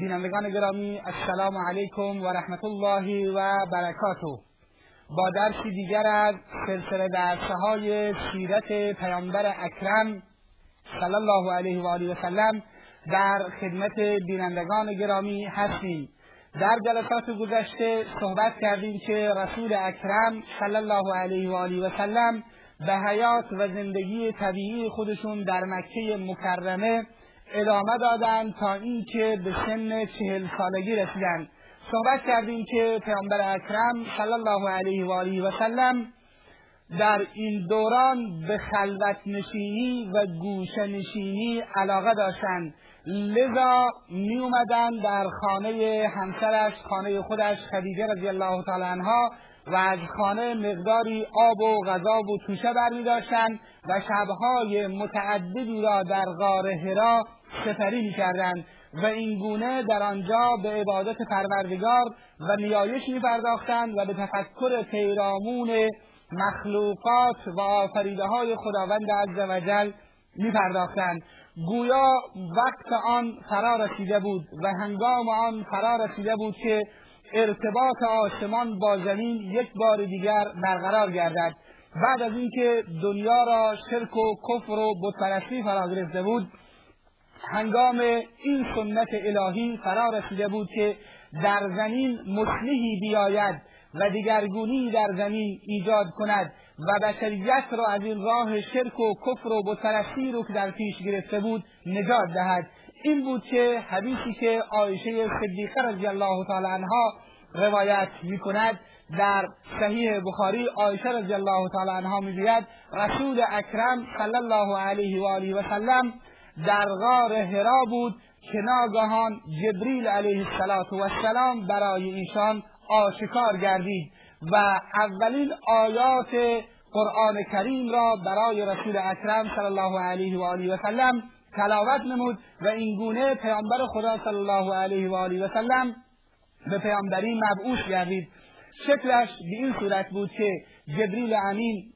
بینندگان گرامی السلام علیکم و رحمت الله و برکاته. با درسی دیگر از سلسله درسه های سیرت پیامبر اکرم صلی الله علیه و آله و سلم در خدمت بینندگان گرامی هستیم. در جلسات گذشته صحبت کردیم که رسول اکرم صلی الله علیه و آله و سلم به حیات و زندگی طبیعی خودشون در مکه مکرمه ادامه دادن تا اینکه به سن چهل سالگی رسیدن. صحبت کردیم که پیامبر اکرم صلی الله علیه و آله و سلم در این دوران به خلوت نشینی و گوشه نشینی علاقه داشتند. لذا می اومدن در خانه همسرش خانه خودش خدیجه رضی الله تعالی عنها و از خانه مقداری آب و غذا و توشه برمی داشتن و شبهای متعددی را در غار هرا سپری می کردن و این گونه در آنجا به عبادت پروردگار و نیایش می پرداختند و به تفکر پیرامون مخلوقات و آفریده های خداوند عز وجل می پرداختند گویا وقت آن فرا رسیده بود و هنگام آن فرا رسیده بود که ارتباط آسمان با زمین یک بار دیگر برقرار گردد. بعد از اینکه دنیا را شرک و کفر و بتپرستی فرا گرفته بود هنگام این سنت الهی فرا رسیده بود که در زمین مصلحی بیاید و دیگرگونی در زمین ایجاد کند و بشریت را از این راه شرک و کفر و بتپرستی رو که در پیش گرفته بود نجات دهد. این بود که حدیثی که عایشه صدیقه رضی الله تعالی عنها روایت می کند در صحیح بخاری عایشه رضی الله تعالی عنها می‌گوید رسول اکرم صلی الله علیه و آله و سلم در غار هرا بود که ناگهان جبریل علیه السلام برای ایشان آشکار گردید و اولین آیات قرآن کریم را برای رسول اکرم صلی الله علیه و آله و سلم تلاوت نمود و این گونه پیامبر خدا صلی الله علیه و آله و سلم به پیامبری مبعوث گردید. شکلش به این صورت بود که جبریل امین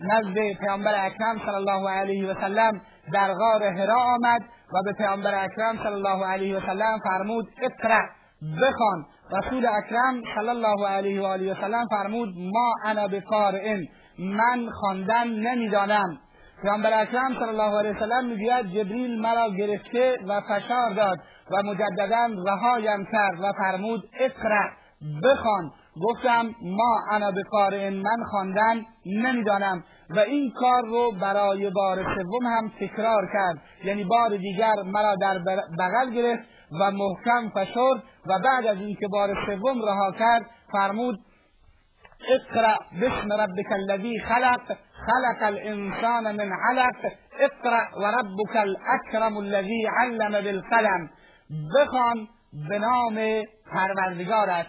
نزد پیامبر اکرم صلی الله علیه و سلم در غار هرا آمد و به پیامبر اکرم صلی الله علیه و سلم فرمود اقرا بخوان. رسول اکرم صلی الله علیه و آله و سلم فرمود ما انا بقارئ من خواندن نمی‌دانم. پیامبر اکرم صلی الله علیه وسلم می‌گوید جبریل مرا گرفته و فشار داد و مجددا رهایم کرد و فرمود اقرا بخوان. گفتم ما انا بقارئ من خواندن نمی‌دانم. و این کار رو برای بار سوم هم تکرار کرد. یعنی بار دیگر مرا در بغل گرفت و محکم فشرد و بعد از اینکه بار سوم رها کرد فرمود اقرأ باسم ربك الذي خلق خلق الانسان من علق اقرأ وربك الاكرم الذي علم بالقلم. بخوان به نام پروردگارت.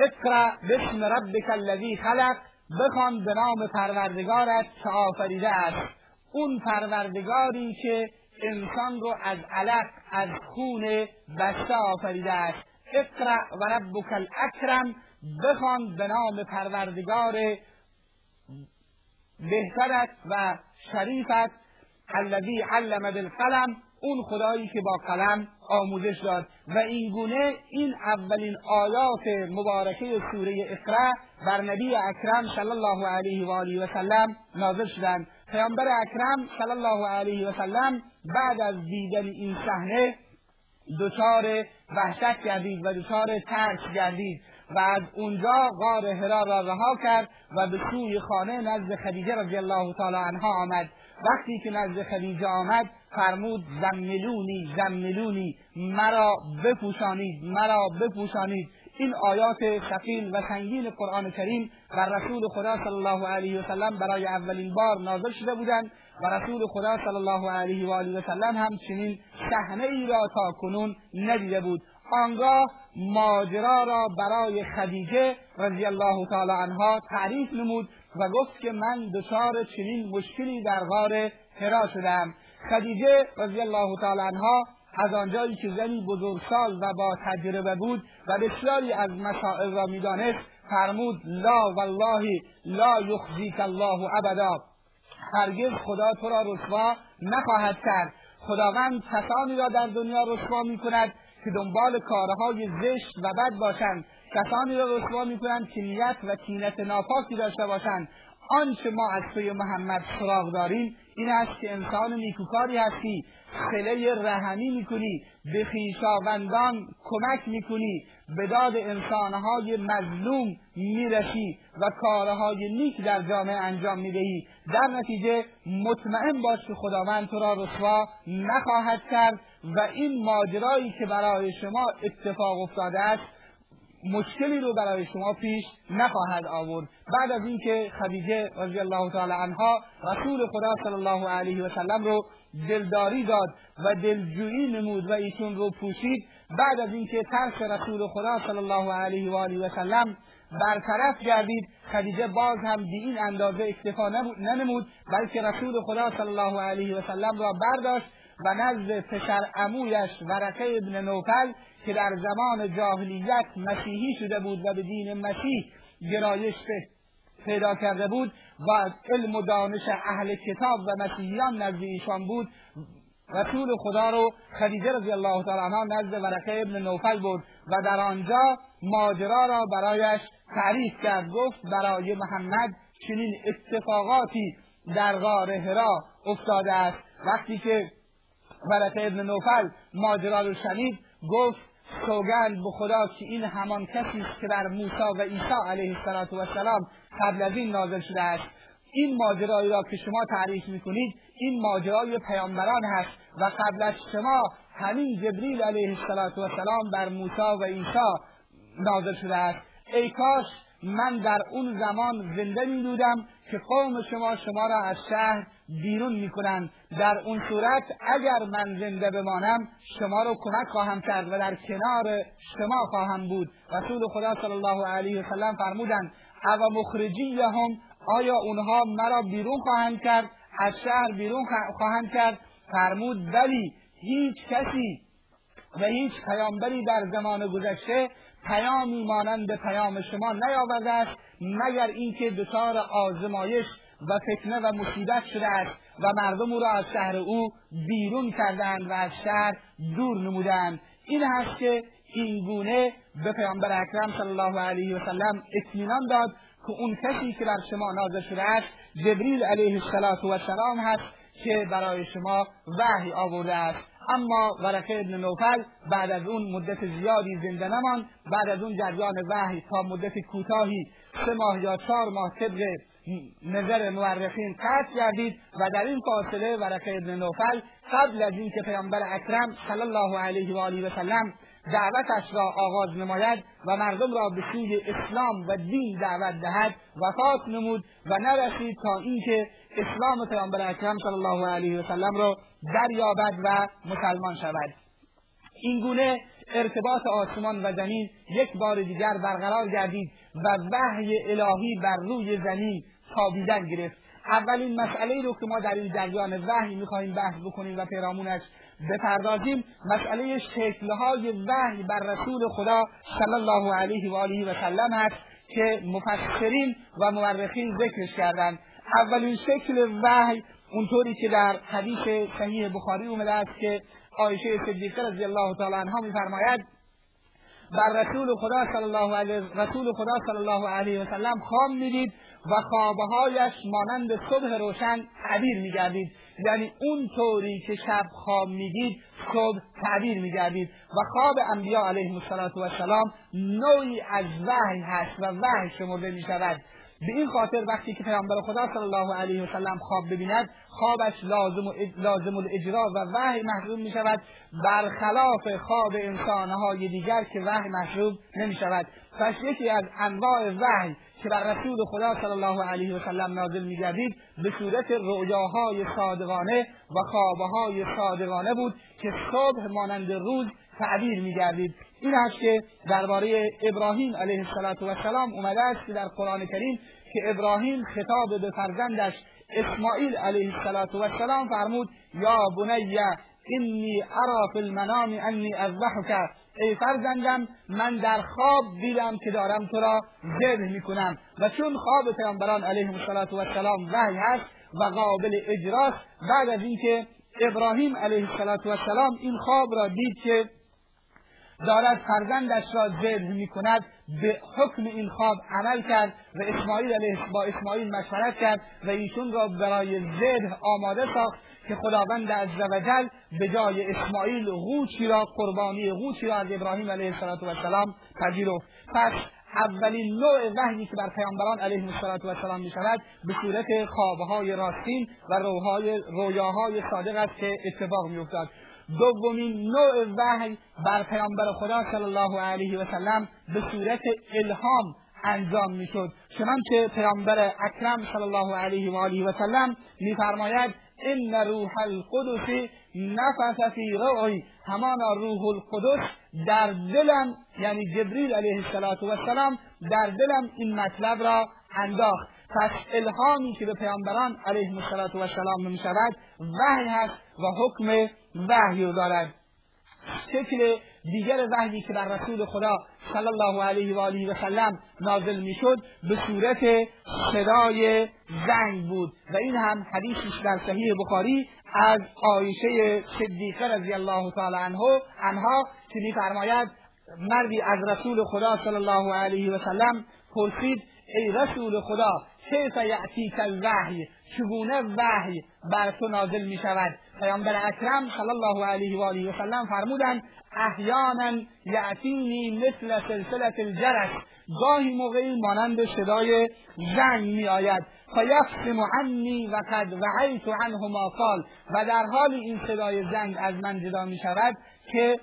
اقرأ باسم ربك الذي خلق بخوان به نام پروردگارت که آفریده است. اون پروردگاری که انسان رو از علق از خون بسته آفریده است. اقرأ و ربک الاکرم. بخوان به نام پروردگار بهترت و شریفت. الذی علم بالقلم. اون خدایی که با قلم آموزش داد. و این گونه این اولین آیات مبارکه سوره اقرا بر نبی اکرم صلی الله علیه و آله و سلم نازل شدند پیامبر اکرم صلی الله علیه و سلم بعد از دیدن این صحنه دچار وحشت گردید و دچار ترس گردید و از اونجا غار هرا را رها کرد و به سوی خانه نزد خدیجه رضی الله تعالی عنها آمد. وقتی که نزد خدیجه آمد فرمود زملونی زملونی مرا بپوشانید مرا بپوشانید. این آیات ثقیل و سنگین قرآن کریم بر رسول خدا صلی الله علیه و سلم برای اولین بار نازل شده بودند و رسول خدا صلی الله علیه و آله و سلم هم چنین صحنه ای را تا کنون ندیده بود. آنگاه ماجرا را برای خدیجه رضی الله تعالی عنها تعریف نمود و گفت که من دچار چنین مشکلی در غار حرا شدم خدیجه رضی الله تعالی عنها از آنجایی که زنی بزرگسال و با تجربه بود و بسیاری از مسائل را می‌دانست فرمود لا والله لا یخزیک الله ابدا. هرگز خدا تو را رسوا نخواهد کرد. خداوند کسانی را در دنیا رسوا می کند که دنبال کارهای زشت و بد باشند. کسانی را رسوا می کنند که نیت و کینت ناپاکی داشته باشند. آنچه ما از توی محمد سراغ داریم این است که انسان نیکوکاری هستی. خله رحمی می‌کنی به خویشاوندان کمک می‌کنی. به داد انسانهای مظلوم می‌رسی و کارهای نیک در جامعه انجام می‌دهی. در نتیجه مطمئن باش که خداوند تو را رسوا نخواهد کرد و این ماجرایی که برای شما اتفاق افتاده است مشکلی رو برای شما پیش نخواهد آورد. بعد از اینکه خدیجه رضی الله تعالی عنها رسول خدا صلی الله علیه و سلم رو دلداری داد و دلجویی نمود و ایشون رو پوشید بعد از اینکه ترس رسول خدا صلی الله علیه و آله و سلم برطرف گردید خدیجه باز هم به این اندازه اکتفا ننمود بلکه رسول خدا صلی الله علیه و سلم را برداشت و نزد پسر امویش ورقه ابن نوفل که در زمان جاهلیت مسیحی شده بود و به دین مسیح گرایش پیدا کرده بود و علم و دانش اهل کتاب و مسیحیان نزد ایشان بود رسول خدا رو خدیجه رضی الله تعالی عنها نزد ورقه ابن نوفل برد و در آنجا ماجرا را برایش تعریف کرد گفت برای محمد چنین اتفاقاتی در غار هرا افتاده است. وقتی که ورقه ابن نوفل ماجرا رو شنید گفت سوگند به خدا که این همان کسی است که بر موسی و عیسی علیه السلام قبل از این نازل شده است. این ماجرایی را که شما تعریف می‌کنید این ماجرای پیامبران هست و قبل از شما همین جبریل علیه السلام بر موسی و عیسی نازل شده است. ای کاش من در اون زمان زنده میدودم که قوم شما شما را از شهر بیرون می‌کنند. در اون صورت اگر من زنده بمانم شما رو کمک خواهم کرد و در کنار شما خواهم بود. رسول خدا صلی الله علیه و سلم فرمودند او مخرجی هم آیا اونها مرا بیرون خواهند کرد؟ از شهر بیرون خواهند کرد؟ فرمود ولی هیچ کسی و هیچ پیامبری در زمان گذشته پیامی مانند پیام شما نیاورده است مگر اینکه دچار آزمایش و فتنه و مصیبت شده است و مردم او را از شهر او بیرون کردند و از شهر دور نمودند. این هست که این گونه به پیامبر اکرم صلی الله علیه و سلم اطمینان داد که اون کسی که بر شما نازل شده است جبریل علیه السلام هست که برای شما وحی آورده است. اما ورقه ابن نوفل بعد از اون مدت زیادی زنده نمان بعد از اون جریان وحی تا مدت کوتاهی سه ماه یا چهار ماه طبق نظر مورخین قطع گردید و در این فاصله ورقه ابن نوفل قبل از اینکه پیامبر اکرم صلی الله علیه و آله و سلم دعوتش را آغاز نماید و مردم را به سوی اسلام و دین دعوت دهد وفات نمود و نرسید تا اینکه اسلام پیامبر اکرم صلی الله علیه و سلم را دریابد و مسلمان شود. این گونه ارتباط آسمان و زمین یک بار دیگر برقرار گردید و وحی الهی بر روی زمین تابیدن گرفت. اولین مسئله رو که ما در این جریان وحی می‌خواهیم بحث بکنیم و پیرامونش بپردازیم مسئله شکلهای وحی بر رسول خدا صلی الله علیه و آله و سلم است که مفسرین و مورخین ذکرش کردند. اولین شکل وحی اونطوری که در حدیث صحیح بخاری اومده است که عایشه صدیقه رضی الله تعالی عنها میفرماید بر رسول خدا صلی الله علیه رسول خدا صلی الله علیه و سلم خواب می‌دید و خوابهایش مانند صبح روشن تعبیر میگردید. یعنی اون طوری که شب خواب می‌دید صبح تعبیر میگردید. و خواب انبیا علیهم السلام نوعی از وحی هست و وحی شمرده می‌شود. به این خاطر وقتی که پیامبر خدا صلی الله علیه و سلم خواب ببیند خوابش لازم, لازم الاجرا و وحی محسوب می شود برخلاف خواب انسانهای دیگر که وحی محسوب نمی شود پس یکی از انواع وحی که بر رسول خدا صلی الله علیه و سلم نازل می گردید به صورت رؤیاهای صادقانه و خوابهای صادقانه بود که صبح مانند روز تعبیر می گردید این است که درباره ابراهیم علیه السلام اومده است که در قرآن کریم که ابراهیم خطاب به فرزندش اسماعیل علیه السلام فرمود یا بنی انی ارا فی المنام انی اذبحک. ای فرزندم من در خواب دیدم که دارم تو را ذبح می‌کنم. و چون خواب پیامبران علیهم السلام وحی هست و قابل اجراست بعد از اینکه ابراهیم علیه السلام این خواب را دید که دارد فرزندش را ذبح می کند به حکم این خواب عمل کرد و اسماعیل علیه با اسماعیل مشورت کرد و ایشون را برای ذبح آماده ساخت که خداوند عزوجل به جای اسماعیل غوچی را قربانی غوچی را از ابراهیم علیه السلام پذیرفت. پس اولین نوع وحیی که بر پیامبران علیهم السلام می شود به صورت خوابهای راستین و روهای رویاهای صادق است که اتفاق می افتاد دومین نوع وحی بر پیامبر خدا صلی الله علیه و سلم به صورت الهام انجام می‌شد. چنانچه پیامبر اکرم صلی الله علیه و آله و سلم میفرماید ان روح القدس نفس فی روعی. همانا روح القدس در دلم یعنی جبریل علیه السلام در دلم این مطلب را انداخت. پس الهامی که به پیامبران علیه السلام می شود وحی هست و حکم وحی رو دارد شکل دیگر وحی که بر رسول خدا صلی الله علیه و آله و سلم نازل می‌شد به صورت صدای زنگ بود. و این هم حدیثی در صحیح بخاری از عایشه صدیقه رضی الله تعالی عنه انها که میفرماید مردی از رسول خدا صلی الله علیه و سلم پرسید ای رسول خدا کیف یعتیک الوحی؟ چگونه وحی بر تو نازل می شود پیامبر اکرم صلی الله علیه و آله و سلم فرمودند احیانا یعتینی مثل سلسله الجرس. گاهی موقعی مانند صدای زنگ می آید فیفسم عنی و قد وعیت عنه ما قال و در حال این صدای زنگ از من جدا می شود که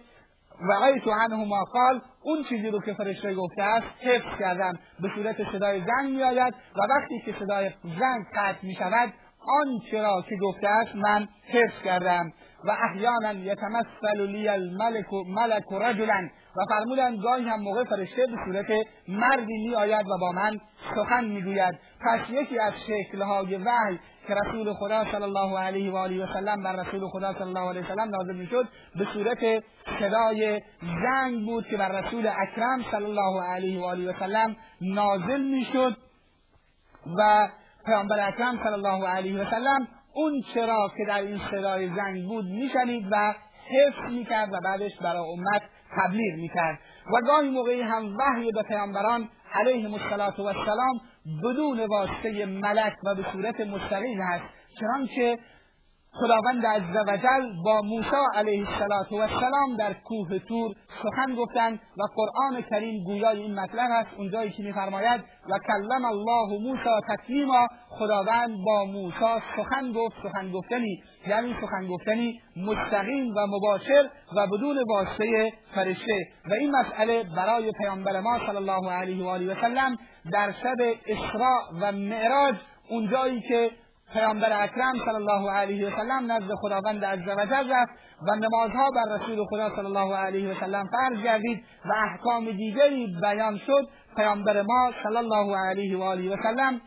وعیت عنه ما قال اون چیزی رو که فرشته گفته است حفظ کردم. به صورت صدای زنگ می آید و وقتی که صدای زنگ قطع می شود آنچه را که گفته است من حفظ کردم و احیانا یتمثل لی الملک ملک رجلا و فرمودند گاهی هم موقع فرشته به صورت مردی می آید و با من سخن می‌گوید. پس یکی از شکلهای وحی که رسول خدا صلی الله علیه و آله و سلم بر رسول خدا صلی الله علیه و سلم نازل می‌شد به صورت صدای زنگ بود که بر رسول اکرم صلی الله علیه و آله و سلم نازل می‌شد و پیامبر اکرم صلی الله علیه و سلم اون چرا که در این صدای زنگ بود میشنید و حفظ می‌کرد و بعدش برای امت تبلیغ می‌کرد. و گاهی موقعی هم وحی به پیامبران علیهم السلام بدون واسطه ملک و به صورت مستقیم هست. چنانچه خداوند عزوجل با موسی علیه السلام در کوه تور سخن گفتند و قرآن کریم گویای این مطلب است. اونجایی که میفرماید و کلم الله موسی تکلیما خداوند با موسی سخن گفت سخن گفتنی یعنی سخن گفتنی مستقیم و مباشر و بدون واسطه فرشته. و این مسئله برای پیامبر ما صلی الله علیه و آله و سلم در شب اسراء و معراج اونجایی که پیامبر اکرم صلی الله علیه و سلم نزد خداوند عزوجل رفت و نمازها بر رسول خدا صلی الله علیه و سلم فرض گردید و احکام دیگری بیان شد. پیامبر ما صلی الله علیه و آله و سلم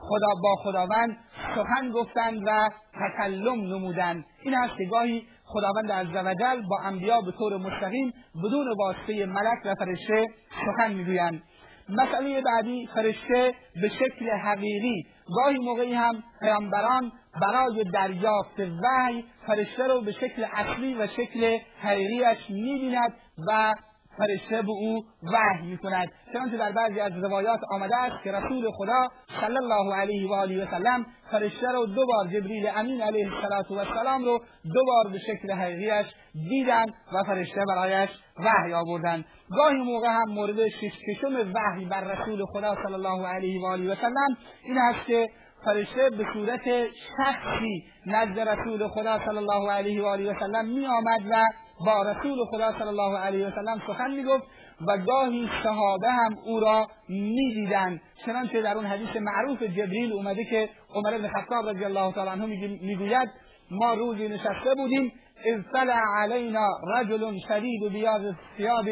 خدا با خداوند سخن گفتند و تکلم نمودند. این است که گاهی خداوند عزوجل با انبیا به طور مستقیم بدون واسطه ملک و فرشته سخن می‌گویند. مسئله بعدی فرشته به شکل حقیقی. گاهی موقعی هم پیامبران برای دریافت وحی فرشته رو به شکل اصلی و شکل حقیقیش می‌بیند و فرشته به او وحی می‌کند. چنانچه در بعضی از روایات آمده است که رسول خدا صلی الله علیه و آله و سلم فرشته رو دو بار جبریل امین علیه السلام رو دو بار به شکل حقیقیش دیدن و فرشته برایش وحی آوردن. گاهی موقع هم مورد ششم وحی بر رسول خدا صلی الله علیه و آله و سلم این است که فرشته به صورت شخصی نزد رسول خدا صلی الله علیه و آله و سلم می آمد و با رسول خدا صلی الله علیه و سلم سخن می گفت و گاهی صحابه هم او را می‌دیدند. چنانچه در اون حدیث معروف جبریل اومده که عمر بن خطاب رضی الله تعالی عنه می‌گوید ما روزی نشسته بودیم اذ علینا رجل شدید بیاض الثیاب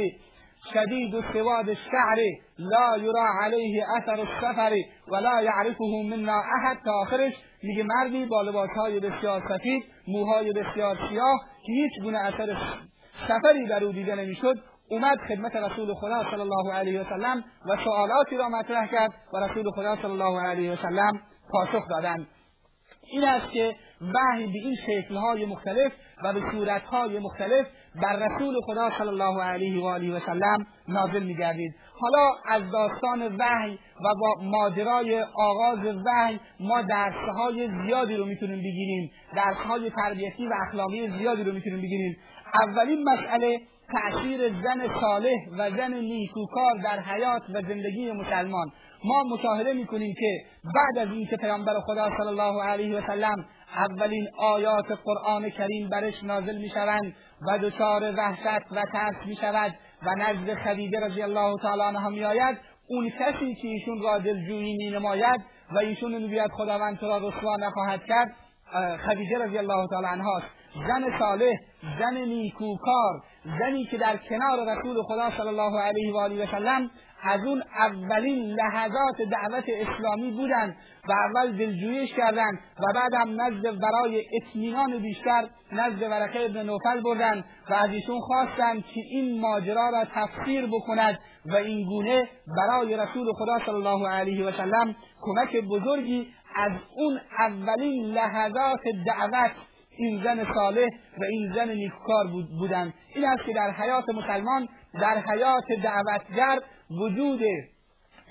شدید سواد الشعر لا یرا علیه اثر السفر ولا یعرفه منا احد. تا آخرش میگه مردی با لباسهای بسیار سفید موهای بسیار سیاه که هیچ گونه اثر سفری در او دیده نمی‌شد اومد خدمت رسول خدا صلی الله علیه و سلم و سوالاتی را مطرح کرد و رسول خدا صلی الله علیه و سلم پاسخ دادند. این است که وحی به این شکلهای مختلف و به صورتهای مختلف بر رسول خدا صلی الله علیه و آله و سلم نازل میگردید. حالا از داستان وحی و با ماجرای آغاز وحی ما درسهای زیادی رو می‌تونیم بگیریم. درسهای تربیتی و اخلاقی زیادی رو می‌تونیم بگیریم. اولین مسئله تأثیر زن صالح و زن نیکوکار در حیات و زندگی مسلمان. ما مشاهده می‌کنیم که بعد از اینکه پیامبر خدا صلی الله علیه و سلم اولین آیات قرآن کریم برش نازل می‌شوند و دچار وحشت و ترس می‌شود و نزد خدیجه رضی الله تعالی عنها میآید. اون کسی که ایشون را دلجویی می نماید و ایشون می‌گوید خداوند تو را رسوا نخواهد کرد خدیجه رضی الله تعالی عنهاست. زن صالح زن نیکوکار زنی که در کنار رسول خدا صلی الله علیه و آله و سلم از اون اولین لحظات دعوت اسلامی بودند و اول دلجویش کردند و بعد هم نزد برای اطمینان بیشتر نزد ورقه ابن نوفل بردند و از ایشون خواستند که این ماجرا را تفسیر بکند و این گونه برای رسول خدا صلی الله علیه و سلم کمک بزرگی از اون اولین لحظات دعوت این زن صالح و این زن نیکوکار بودند. این است که در حیات مسلمان در حیات دعوتگر وجود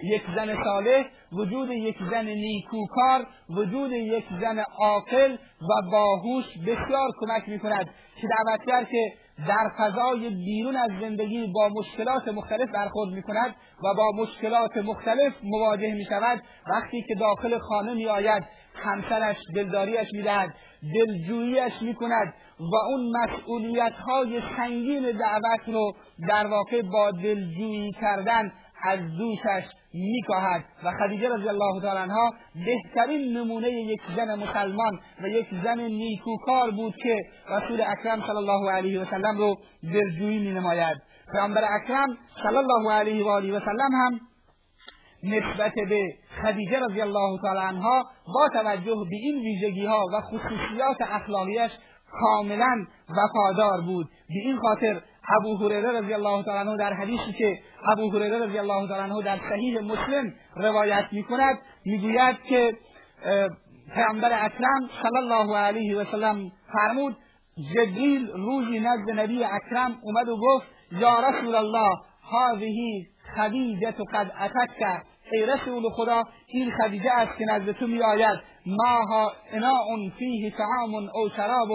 یک زن صالح وجود یک زن نیکوکار وجود یک زن عاقل و باهوش بسیار کمک می کند که دعوتگر که در فضای بیرون از زندگی با مشکلات مختلف برخورد می کند و با مشکلات مختلف مواجه می شود وقتی که داخل خانه می آید همسرش دلداریش می دهد دلجوییش می کند و اون مسئولیت های سنگین دعوت رو در واقع با دلجویی کردن از دوشش میکاهد. و خدیجه رضی الله تعالی عنها بهترین نمونه یک زن مسلمان و یک زن نیکوکار بود که رسول اکرم صلی الله علیه و سلم رو دلجویی می نماید پیامبر اکرم صلی الله علیه و آله و سلم هم نسبت به خدیجه رضی الله تعالی عنها با توجه به این ویژگی ها و خصوصیات اخلاقیش کاملا وفادار بود. به این خاطر ابو هریره رضی الله تعالی عنه در حدیثی که ابو هریره رضی الله تعالی عنه در صحیح مسلم روایت می کند می‌گوید که پیامبر اکرم صلی الله علیه و سلم فرمود جبریل روزی نزد نبی اکرم اومد و گفت یا رسول الله هذه خدیجه قد اتتک. ای رسول خدا این خدیجه است که نزد تو می آید ماها اناء فیه طعام او شراب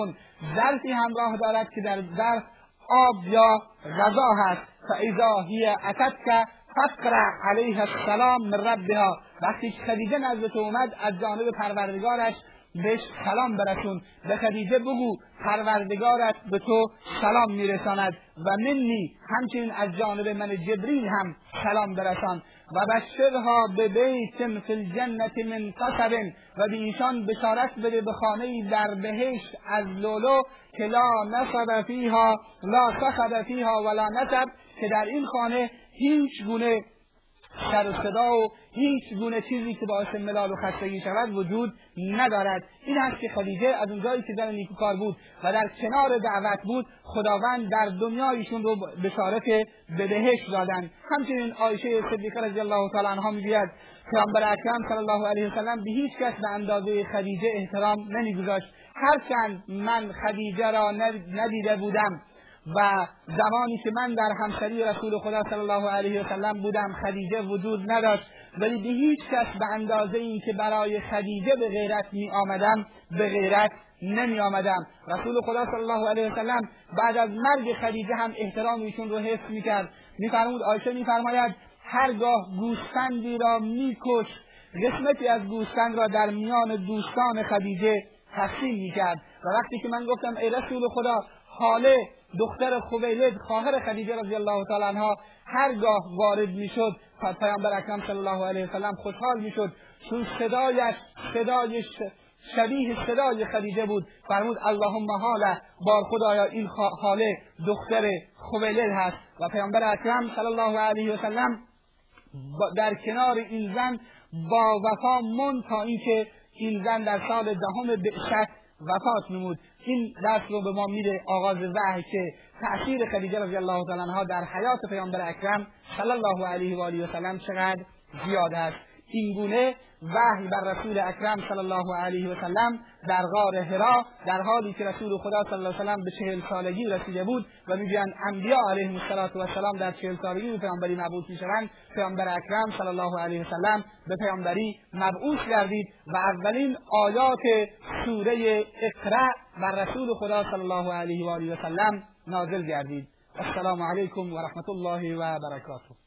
ظرفی همراه دارد که در ظرف آب یا غذا هست. فاذا هی اتتک فقرع علیه السلام من ربها. وقتی خدیجه نزد تو اومد از جانب پروردگارش بهش سلام برسون به خدیجه بگو پروردگارت به تو سلام میرساند و منی همچنین از جانب من جبریل هم سلام برسان و بشرها به بیت فی الجنت من قصب و به ایشان بشارت بده به خانه در بهشت از لولو که لا نصب فیها لا صخب فیها ولا نصب که در این خانه هیچ گونه سر و صدا و هیچ گونه چیزی که باعث ملال و خستگی شود وجود ندارد. این است که خدیجه از اونجایی که زن نیکوکار بود و در کنار دعوت بود خداوند در دنیا ایشون رو بشارت به بهشت دادن. همچنین عایشه صدیقه رضی الله تعالی عنها می‌گوید پیامبر اکرم صلی الله علیه وسلم به هیچ کس به اندازه خدیجه احترام نمیگذاشت. هرچند من خدیجه را ندیده بودم. و زمانی که من در همسری رسول خدا صلی الله علیه و سلم بودم خدیجه وجود نداشت ولی به هیچ کس به اندازه این که برای خدیجه به غیرت می آمدم به غیرت نمی آمدم رسول خدا صلی الله علیه و سلم بعد از مرگ خدیجه هم احترام ایشون رو حفظ می کرد می فرمود آیشه می فرماید هرگاه گوسفندی را می کش قسمتی از گوسفند را در میان دوستان خدیجه تقسیم می‌کرد. و وقتی که من گفتم ای رسول خدا حاله دختر خویلد خواهر خدیجه رضی الله تعالی عنها هرگاه وارد می‌شد پیامبر اکرم صلی الله علیه وسلم خوشحال می‌شد. چون صدایش صدای شبیه صدای خدیجه بود. فرمود اللهم حاله بار خدایا این حاله دختر خویلد هست. و پیامبر اکرم صلی الله علیه وسلم در کنار این زن با وفا من تا اینکه این زن در سال دهم بعثت وفات نمود. این درس رو به ما میده آغاز وحی که تأثیر خدیجه رضی الله تعالی عنها در حیات پیامبر اکرم صلی الله علیه و آله و سلم چقدر زیاد است. این گونه وحی بر رسول اکرم صلی الله علیه و سلم در غار حرا در حالی که رسول خدا صلی الله علیه و سلم به چهل سالگی رسیده بود و می‌گویند انبیا علیهم السلام در چهل سالگی به پیامبری مبعوث می‌شوند پیامبر اکرم صلی الله علیه و سلم به پیامبری مبعوث گردید و اولین آیات سوره اقرا بر رسول خدا صلی الله علیه و آله و سلم نازل گردید. السلام علیکم و رحمت الله و برکاته.